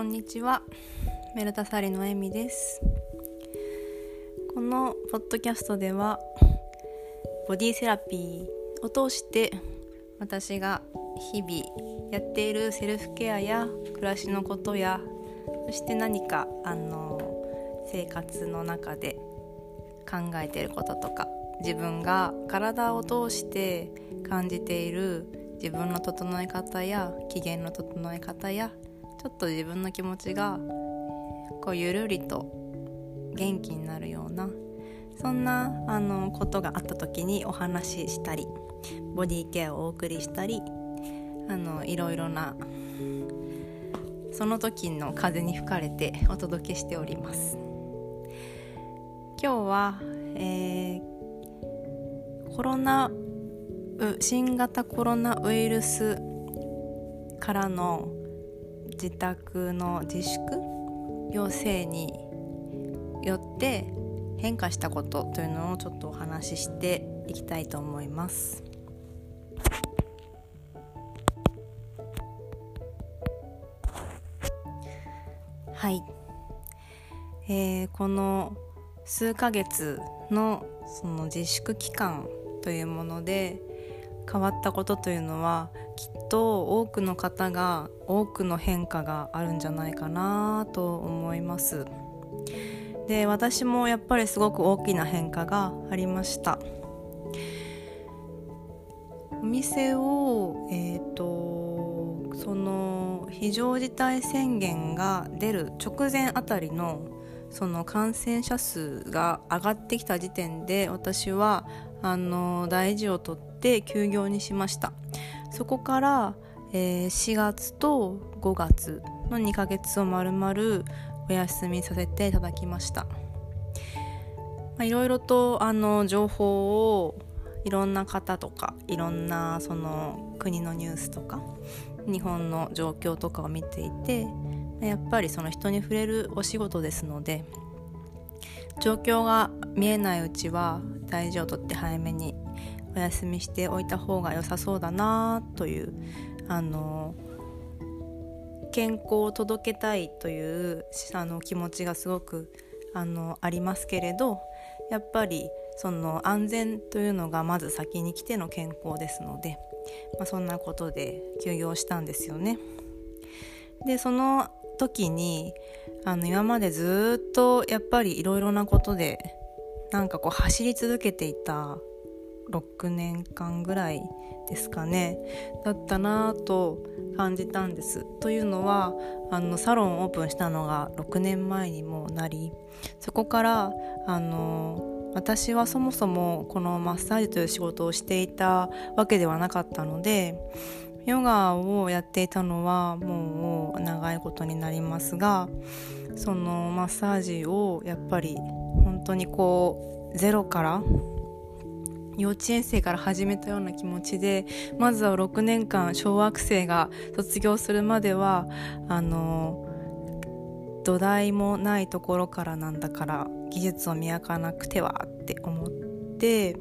こんにちは。メルタサリのエミです。このポッドキャストではボディセラピーを通して私が日々やっているセルフケアや暮らしのことやそして何かあの生活の中で考えていることとか自分が体を通して感じている自分の整え方や機嫌の整え方やちょっと自分の気持ちがこうゆるりと元気になるようなそんなあのことがあった時にお話ししたりボディケアをお送りしたりあのいろいろなその時の風に吹かれてお届けしております。今日は、えー、コロナ新型コロナウイルスからの自宅の自粛要請によって変化したことというのをちょっとお話ししていきたいと思います。はい、えー、この数ヶ月のその自粛期間というもので変わったことというのはきっと多くの方が多くの変化があるんじゃないかなと思います。で私もやっぱりすごく大きな変化がありました。お店をえっ、ー、とその非常事態宣言が出る直前あたりのその感染者数が上がってきた時点で私はあの大事をとって休業にしました。そこから、えー、4月と5月の2ヶ月をまるまるお休みさせていただきました。いろいろとあの情報をいろんな方とかいろんなその国のニュースとか日本の状況とかを見ていてやっぱりその人に触れるお仕事ですので状況が見えないうちは大事をとって早めにお休みしておいた方が良さそうだなというあの健康を届けたいというあの気持ちがすごくあのありますけれどやっぱりその安全というのがまず先に来ての健康ですので、まあ、そんなことで休業したんですよね。でその時にあの今までずっとやっぱりいろいろなことでなんかこう走り続けていた6年間ぐらいですかねだったなと感じたんです。というのはあのサロンオープンしたのが6年前にもなりそこからあの私はそもそもこのマッサージという仕事をしていたわけではなかったのでヨガをやっていたのはもう長いことになりますがそのマッサージをやっぱり本当にこうゼロから幼稚園生から始めたような気持ちでまずは6年間小学生が卒業するまではあの土台もないところからなんだから技術を磨かなくてはって思って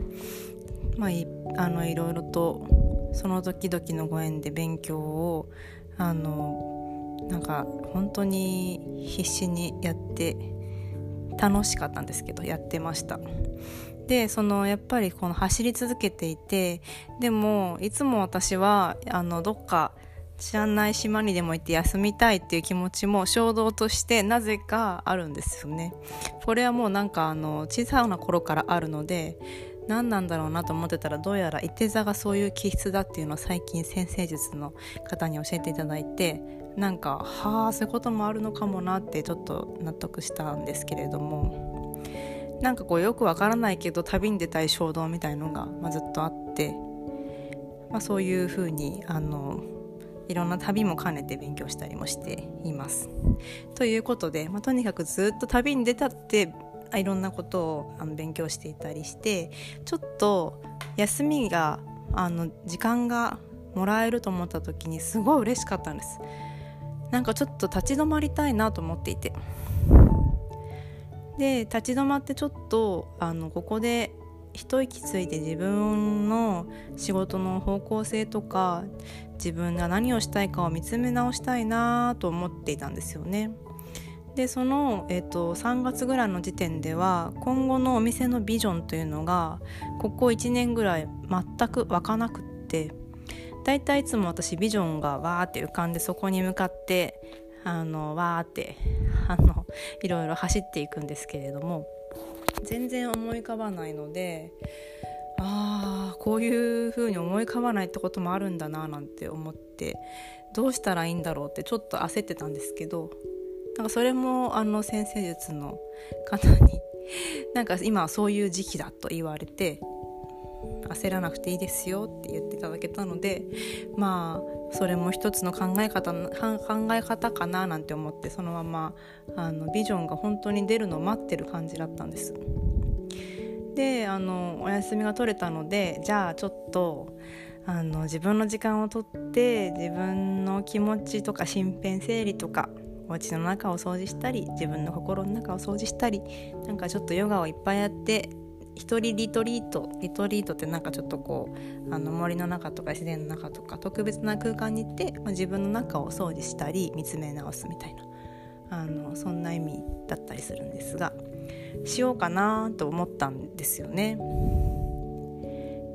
まあいあのいろいろとその時々のご縁で勉強をあのなんか本当に必死にやって楽しかったんですけどやってました。でそのやっぱりこの走り続けていてでもいつも私はあのどっか知らない島にでも行って休みたいっていう気持ちも衝動としてなぜかあるんですよね。これはもうなんかあの小さな頃からあるので何なんだろうなと思ってたらどうやらいて座がそういう気質だっていうのを最近先生術の方に教えていただいてなんかはあそういうこともあるのかもなってちょっと納得したんですけれども。なんかこうよくわからないけど旅に出たい衝動みたいのが、まあ、ずっとあって、まあ、そういうふうにあのいろんな旅も兼ねて勉強したりもしています。ということで、まあ、とにかくずっと旅に出たっていろんなことをあの勉強していたりしてちょっと休みがあの時間がもらえると思った時にすごい嬉しかったんです。なんかちょっと立ち止まりたいなと思っていて。で立ち止まってちょっとあのここで一息ついて自分の仕事の方向性とか自分が何をしたいかを見つめ直したいなと思っていたんですよね。でその、えーと、3月ぐらいの時点では今後のお店のビジョンというのがここ1年ぐらい全く湧かなくってだいたいいつも私ビジョンがわーって浮かんでそこに向かってあのわーってあのいろいろ走っていくんですけれども全然思い浮かばないのでああこういう風に思い浮かばないってこともあるんだななんて思ってどうしたらいいんだろうってちょっと焦ってたんですけどなんかそれもあの先生術の方になんか今はそういう時期だと言われて焦らなくていいですよって言っていただけたのでまあそれも一つの考え方考え方かななんて思ってそのままあのビジョンが本当に出るのを待ってる感じだったんです。であのお休みが取れたのでじゃあちょっとあの自分の時間をとって自分の気持ちとか身辺整理とかお家の中を掃除したり自分の心の中を掃除したりなんかちょっとヨガをいっぱいやって一人リトリートリトリートってなんかちょっとこうあの森の中とか自然の中とか特別な空間に行って、まあ、自分の中を掃除したり見つめ直すみたいなあのそんな意味だったりするんですがしようかなと思ったんですよね。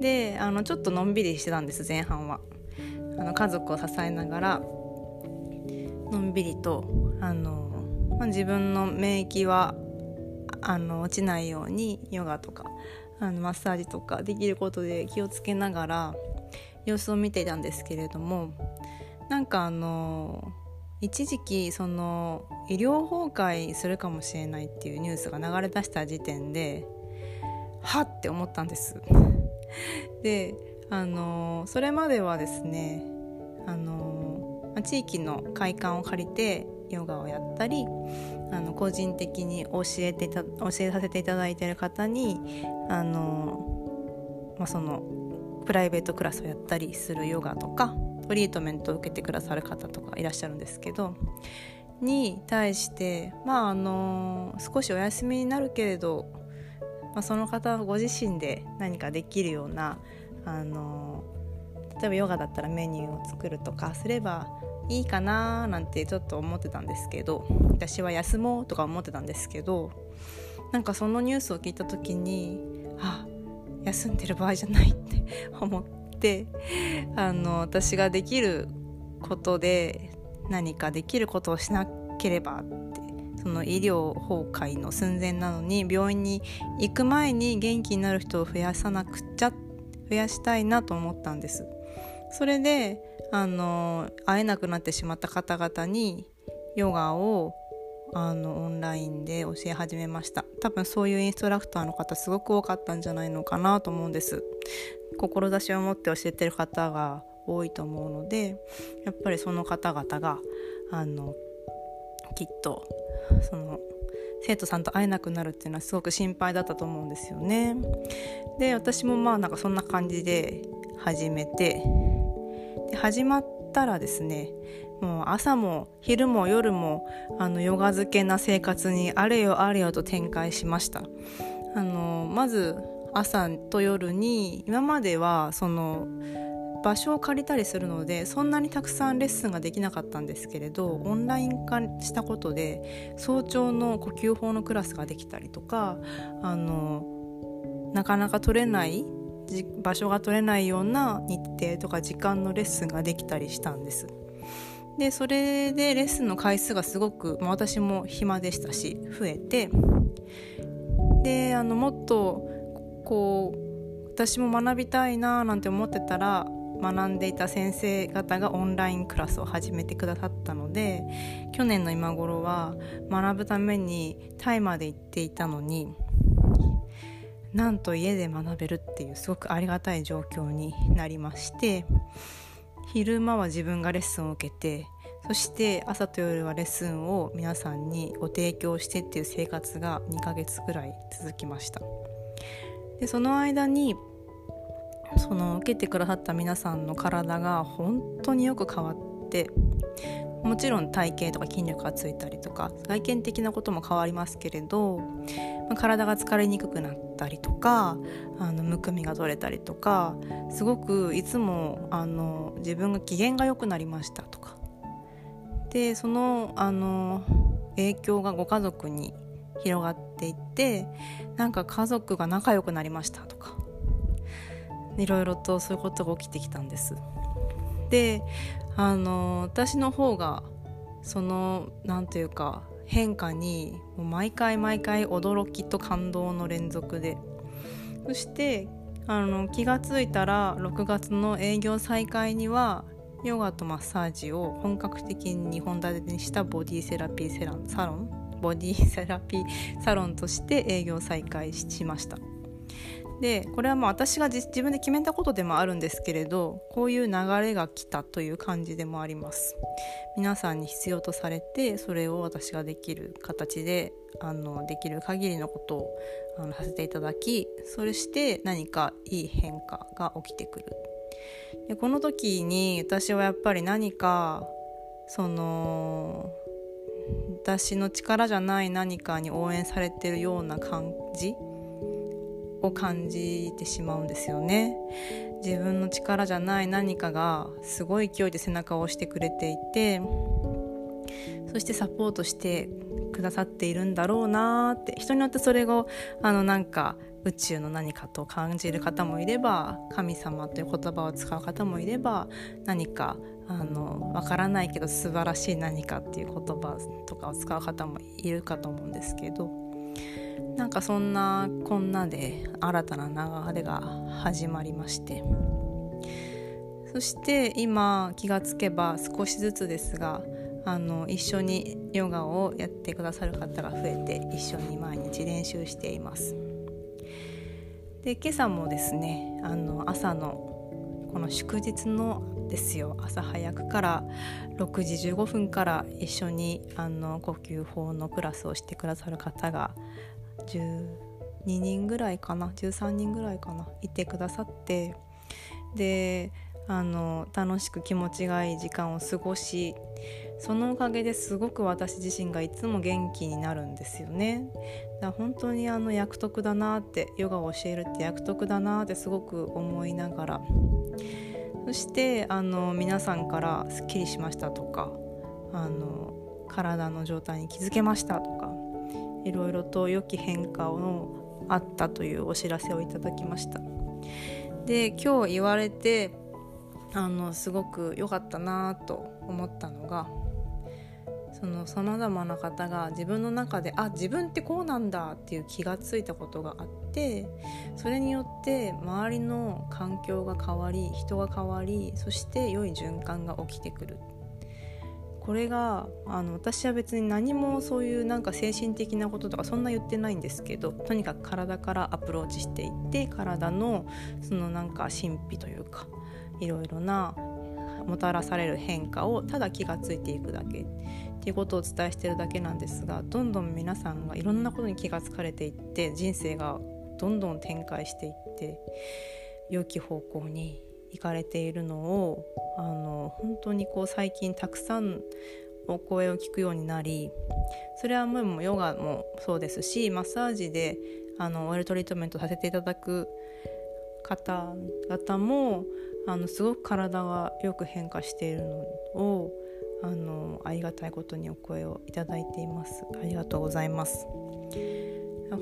であのちょっとのんびりしてたんです前半は。あの家族を支えながらのんびりとあの、まあ、自分の免疫はあの落ちないようにヨガとかあのマッサージとかできることで気をつけながら様子を見ていたんですけれどもなんかあの一時期その医療崩壊するかもしれないっていうニュースが流れ出した時点ではって思ったんです。であのそれまではですねあの地域の会館を借りてヨガをやったりあの個人的に教えて教えさせていただいてる方にあの、まあ、そのプライベートクラスをやったりするヨガとかトリートメントを受けてくださる方とかいらっしゃるんですけどに対してまああの少しお休みになるけれど、まあ、その方ご自身で何かできるようなあの例えばヨガだったらメニューを作るとかすればいいかななんてちょっと思ってたんですけど私は休もうとか思ってたんですけどなんかそのニュースを聞いた時にあ休んでる場合じゃないって 思ってあの私ができることで何かできることをしなければってその医療崩壊の寸前なのに病院に行く前に元気になる人を増やさなくちゃ増やしたいなと思ったんです。それであの会えなくなってしまった方々にヨガをあのオンラインで教え始めました。多分そういうインストラクターの方すごく多かったんじゃないのかなと思うんです。志を持って教えてる方が多いと思うのでやっぱりその方々があのきっとその生徒さんと会えなくなるっていうのはすごく心配だったと思うんですよね。で私もまあなんかそんな感じで始めてで始まったらですねもう朝も昼も夜もあのヨガ漬けな生活にあれよあれよと展開しました。あのまず朝と夜に今まではその場所を借りたりするのでそんなにたくさんレッスンができなかったんですけれどオンライン化したことで早朝の呼吸法のクラスができたりとかあのなかなか取れない場所が取れないような日程とか時間のレッスンができたりしたんです。でそれでレッスンの回数がすごく、ま、私も暇でしたし増えてであのもっとこう私も学びたいななんて思ってたら学んでいた先生方がオンラインクラスを始めてくださったので去年の今頃は学ぶためにタイまで行っていたのになんと家で学べるっていうすごくありがたい状況になりまして昼間は自分がレッスンを受けてそして朝と夜はレッスンを皆さんにご提供してっていう生活が2ヶ月ぐらい続きました。でその間にその受けてくださった皆さんの体が本当によく変わってもちろん体型とか筋力がついたりとか外見的なことも変わりますけれど、まあ、体が疲れにくくなったりとかあのむくみが取れたりとかすごくいつもあの自分が機嫌が良くなりましたとかでそのあの影響がご家族に広がっていってなんか家族が仲良くなりましたとかいろいろとそういうことが起きてきたんです。であの私の方がその何というか変化にも毎回毎回驚きと感動の連続で。そしてあの気が付いたら6月の営業再開にはヨガとマッサージを本格的に2本立てにしたボディセラピーセランサロンボディセラピーサロンとして営業再開しました。でこれはもう私が自分で決めたことでもあるんですけれどこういう流れが来たという感じでもあります。皆さんに必要とされてそれを私ができる形であのできる限りのことをあのさせていただきそれして何かいい変化が起きてくる。でこの時に私はやっぱり何かその私の力じゃない何かに応援されてるような感じを感じてしまうんですよね。自分の力じゃない何かがすごい勢いで背中を押してくれていてそしてサポートしてくださっているんだろうなって人によってそれがあのなんか宇宙の何かと感じる方もいれば神様という言葉を使う方もいれば何かあの分からないけど素晴らしい何かっていう言葉とかを使う方もいるかと思うんですけどなんかそんなこんなで新たな流れが始まりましてそして今気がつけば少しずつですがあの一緒にヨガをやってくださる方が増えて一緒に毎日練習しています。で今朝もですねあの朝のこの祝日のですよ朝早くから6時15分から一緒にあの呼吸法のクラスをしてくださる方が12人ぐらいかな13人ぐらいかないてくださってであの楽しく気持ちがいい時間を過ごしそのおかげですごく私自身がいつも元気になるんですよね。だ本当にあの役得だなってヨガを教えるって役得だなってすごく思いながらそしてあの皆さんから「すっきりしました」とかあの「体の状態に気づけました」とかいろいろと良き変化をあったというお知らせをいただきました。で今日言われてあのすごく良かったなと思ったのがそのさまざまな方が自分の中であ自分ってこうなんだっていう気がついたことがあってそれによって周りの環境が変わり人が変わりそして良い循環が起きてくる。これがあの私は別に何もそういうなんか精神的なこととかそんな言ってないんですけどとにかく体からアプローチしていって体のそのなんか神秘というかいろいろなもたらされる変化をただ気が付いていくだけっていうことをお伝えしてるだけなんですがどんどん皆さんがいろんなことに気が付かれていって人生がどんどん展開していって良き方向に行かれているのをあの本当にこう最近たくさんお声を聞くようになりそれはもうヨガもそうですしマッサージであのオイルトリートメントさせていただく方々もあのすごく体がよく変化しているのをあのありがたいことにお声をいただいています。ありがとうございます。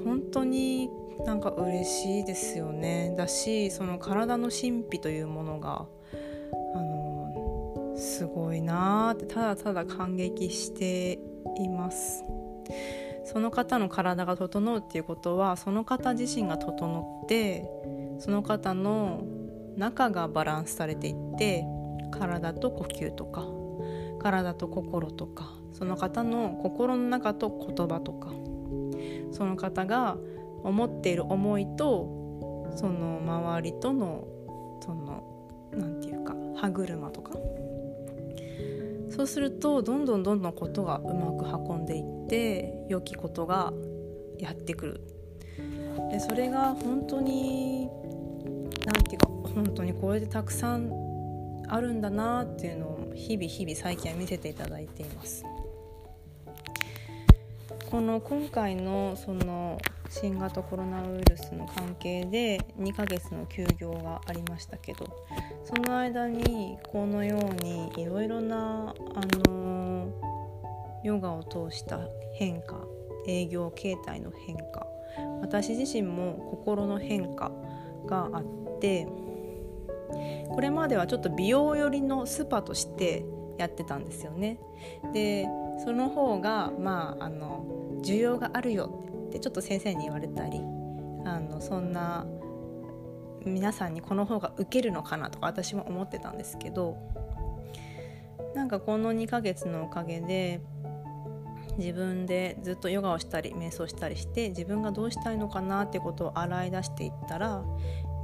本当になんか嬉しいですよね。だしその体の神秘というものがあのすごいなーってただただ感激しています。その方の体が整うっていうことはその方自身が整ってその方の中がバランスされていって体と呼吸とか体と心とかその方の心の中と言葉とかその方が思っている思いとその周りとのその何て言うか歯車とかそうするとどんどんどんどんことがうまく運んでいって良きことがやってくるでそれが本当に何て言うか本当にこれでたくさんあるんだなっていうのを日々日々最近は見せていただいています。この今回のその新型コロナウイルスの関係で2ヶ月の休業がありましたけどその間にこのようにいろいろなあのヨガを通した変化営業形態の変化私自身も心の変化があってこれまではちょっと美容寄りのスパとしてやってたんですよね。でその方がまああの需要があるよってちょっと先生に言われたりあのそんな皆さんにこの方が受けるのかなとか私も思ってたんですけどなんかこの2ヶ月のおかげで自分でずっとヨガをしたり瞑想したりして自分がどうしたいのかなってことを洗い出していったら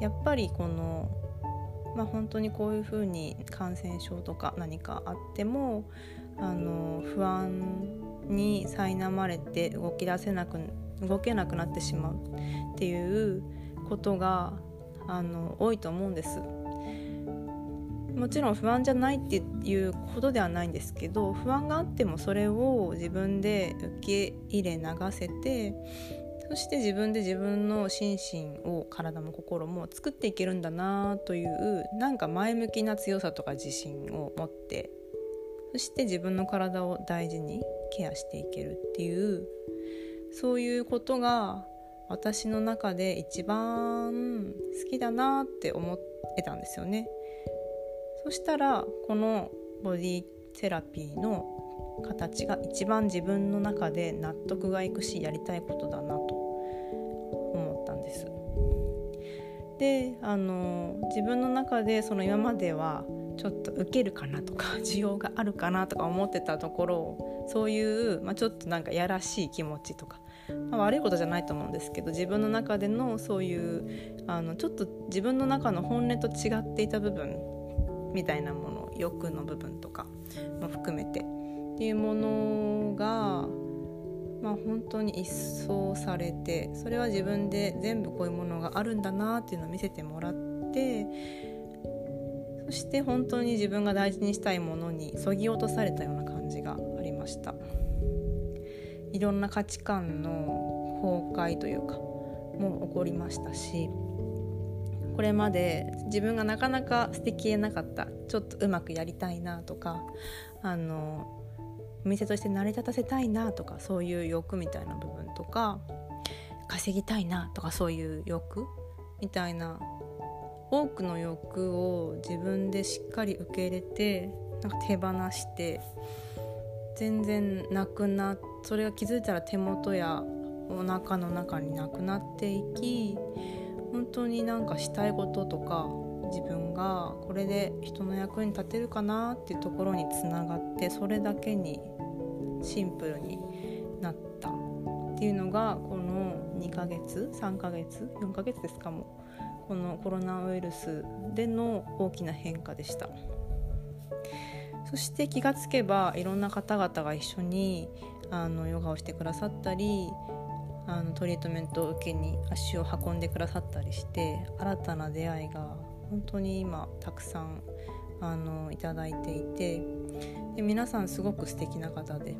やっぱりこのまあ本当にこういうふうに感染症とか何かあってもあの不安に苛まれて動き出せなく動けなくなってしまうっていうことがあの多いと思うんです。もちろん不安じゃないっていうことではないんですけど不安があってもそれを自分で受け入れ流せてそして自分で自分の心身を体も心も作っていけるんだなというなんか前向きな強さとか自信を持ってそして自分の体を大事にケアしていけるっていうそういうことが私の中で一番好きだなって思ってたんですよね。そしたらこのボディセラピーの形が一番自分の中で納得がいくしやりたいことだなと思ったんです。であの自分の中でその今まではちょっと受けるかなとか需要があるかなとか思ってたところをそういう、まあ、ちょっとなんかやらしい気持ちとか、まあ、悪いことじゃないと思うんですけど自分の中でのそういうあのちょっと自分の中の本音と違っていた部分みたいなもの欲の部分とかも含めてっていうものが、まあ、本当に一掃されてそれは自分で全部こういうものがあるんだなっていうのを見せてもらってそして本当に自分が大事にしたいものにそぎ落とされたような感じがした。いろんな価値観の崩壊というかも起こりましたしこれまで自分がなかなか捨てきれなかったちょっとうまくやりたいなとかあのお店として成り立たせたいなとかそういう欲みたいな部分とか稼ぎたいなとかそういう欲みたいな多くの欲を自分でしっかり受け入れてなんか手放して全然なくなそれが気づいたら手元やお腹の中になくなっていき本当になんかしたいこととか自分がこれで人の役に立てるかなっていうところにつながってそれだけにシンプルになったっていうのがこの2ヶ月3ヶ月4ヶ月ですかもこのコロナウイルスでの大きな変化でした。そして気がつけばいろんな方々が一緒にあのヨガをしてくださったりあのトリートメントを受けに足を運んでくださったりして新たな出会いが本当に今たくさんあのいただいていてで皆さんすごく素敵な方で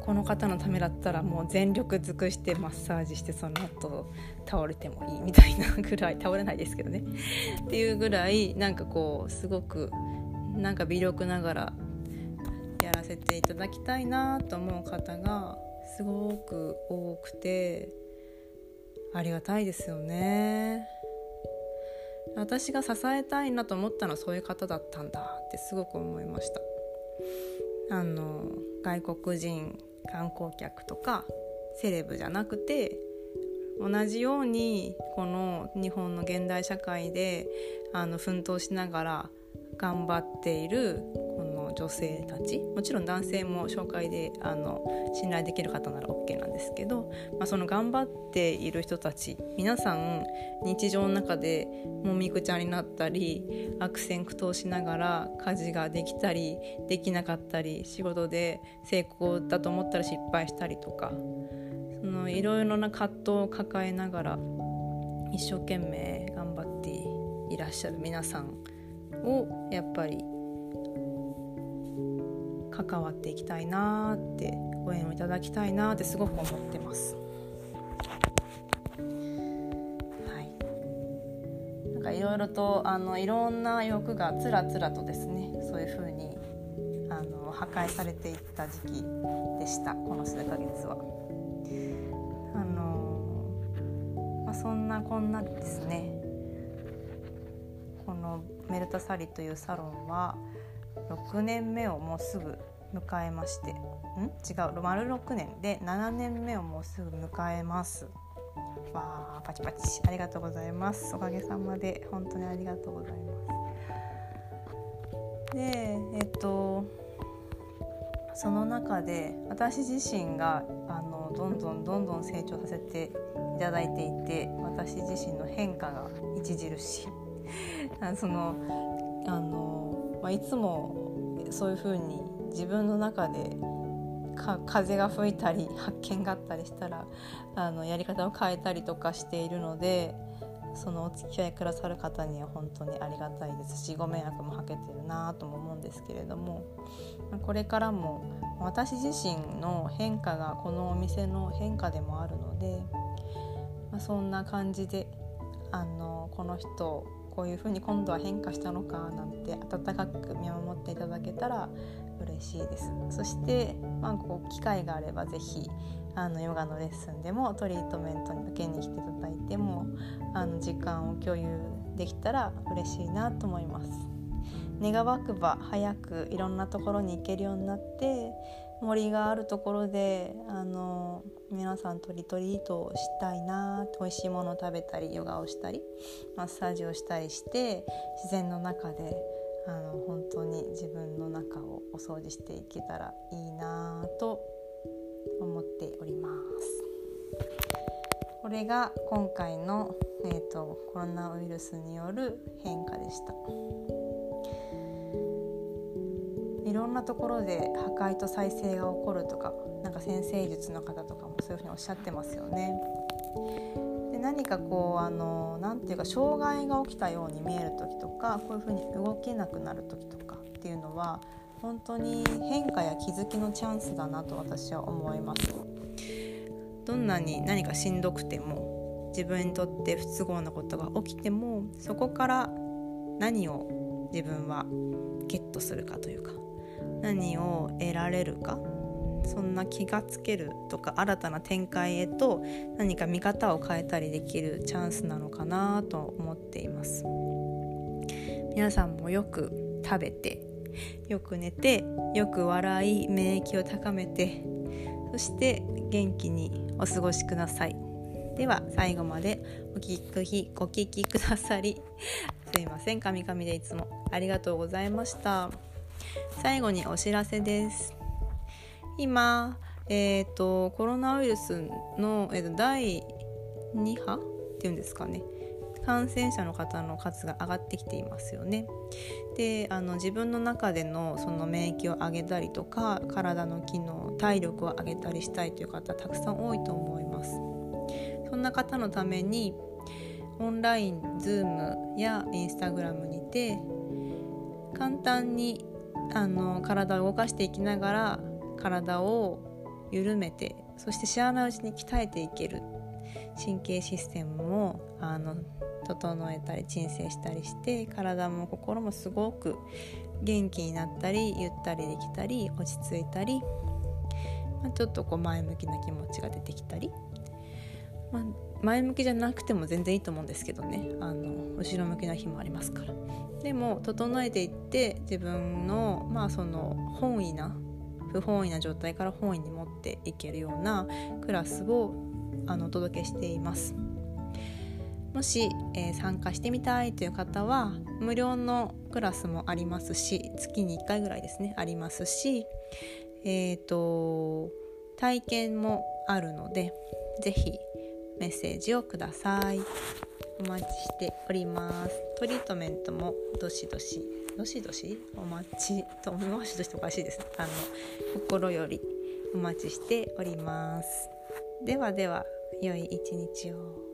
この方のためだったらもう全力尽くしてマッサージしてその後倒れてもいいみたいなぐらい倒れないですけどね。っていうぐらいなんかこうすごくなんか微力ながらやらせていただきたいなと思う方がすごく多くてありがたいですよね。私が支えたいなと思ったのはそういう方だったんだってすごく思いました。あの外国人観光客とかセレブじゃなくて同じようにこの日本の現代社会であの奮闘しながら頑張っているこの女性たちもちろん男性も紹介であの信頼できる方なら OK なんですけど、まあ、その頑張っている人たち皆さん日常の中でもみくちゃんになったり悪戦苦闘しながら家事ができたりできなかったり仕事で成功だと思ったら失敗したりとかそのいろいろな葛藤を抱えながら一生懸命頑張っていらっしゃる皆さん。をやっぱり関わっていきたいなってご縁をいただきたいなってすごく思ってます。はいなんかいろいろとあのいろんな欲がつらつらとですねそういうふうにあの破壊されていった時期でしたこの数ヶ月は。あのまあ、そんなこんなですねこのメルタサリというサロンは6年目をもうすぐ迎えましてん？違う丸6年で7年目をもうすぐ迎えます。わあパチパチ。ありがとうございます。おかげさまで本当にありがとうございます。でえっとその中で私自身があのどんどんどんどん成長させていただいていて私自身の変化が著しい。そのあの、まあ、いつもそういうふうに自分の中で風が吹いたり発見があったりしたらあのやり方を変えたりとかしているのでそのお付き合いくださる方には本当にありがたいですしご迷惑もかけてるなとも思うんですけれどもこれからも私自身の変化がこのお店の変化でもあるので、まあ、そんな感じであのこの人こういう風に今度は変化したのかなんて温かく見守っていただけたら嬉しいです。そして、まあ、こう機会があれば是非あのヨガのレッスンでもトリートメントに受けに来ていただいてもあの時間を共有できたら嬉しいなと思います。願わくば早くいろんなところに行けるようになって森があるところであの皆さんとリトリートをしたいな美味しいものを食べたりヨガをしたりマッサージをしたりして自然の中であの本当に自分の中をお掃除していけたらいいなと思っております。これが今回の、えーと、コロナウイルスによる変化でした。いろんなところで破壊と再生が起こるとかなんか先生術の方とかもそういうふうにおっしゃってますよね。で何かこうあのなんていうか障害が起きたように見える時とかこういうふうに動けなくなる時とかっていうのは本当に変化や気づきのチャンスだなと私は思います。どんなに何かしんどくても自分にとって不都合なことが起きてもそこから何を自分はゲットするかというか何を得られるか？そんな気がつけるとか新たな展開へと何か見方を変えたりできるチャンスなのかなと思っています。皆さんもよく食べてよく寝てよく笑い免疫を高めてそして元気にお過ごしください。では最後までお聞きご聞きくださりすいません。カミカミでいつもありがとうございました。最後にお知らせです今えーと、コロナウイルスの、えーと、第2波？っていうんですかね感染者の方の数が上がってきていますよね。であの自分の中でのその免疫を上げたりとか体の機能体力を上げたりしたいという方たくさん多いと思います。そんな方のためにオンライン Zoom や Instagram にて簡単にあの体を動かしていきながら体を緩めてそして知らないうちに鍛えていける。神経システムもあの整えたり鎮静したりして体も心もすごく元気になったりゆったりできたり落ち着いたり、まあ、ちょっとこう前向きな気持ちが出てきたり、まあ、前向きじゃなくても全然いいと思うんですけどね。あの後ろ向きな日もありますから。でも整えていって自分のまあその本意な不本意な状態から本意に持っていけるようなクラスをあのお届けしています。もし、えー、参加してみたいという方は無料のクラスもありますし月に1回ぐらいですねありますしえっ、ー、と体験もあるので是非メッセージをください。お待ちしております。トリートメントもどしどしどしどし？お待ちと思いますどしおかしいですあの心よりお待ちしております。ではでは良い一日を。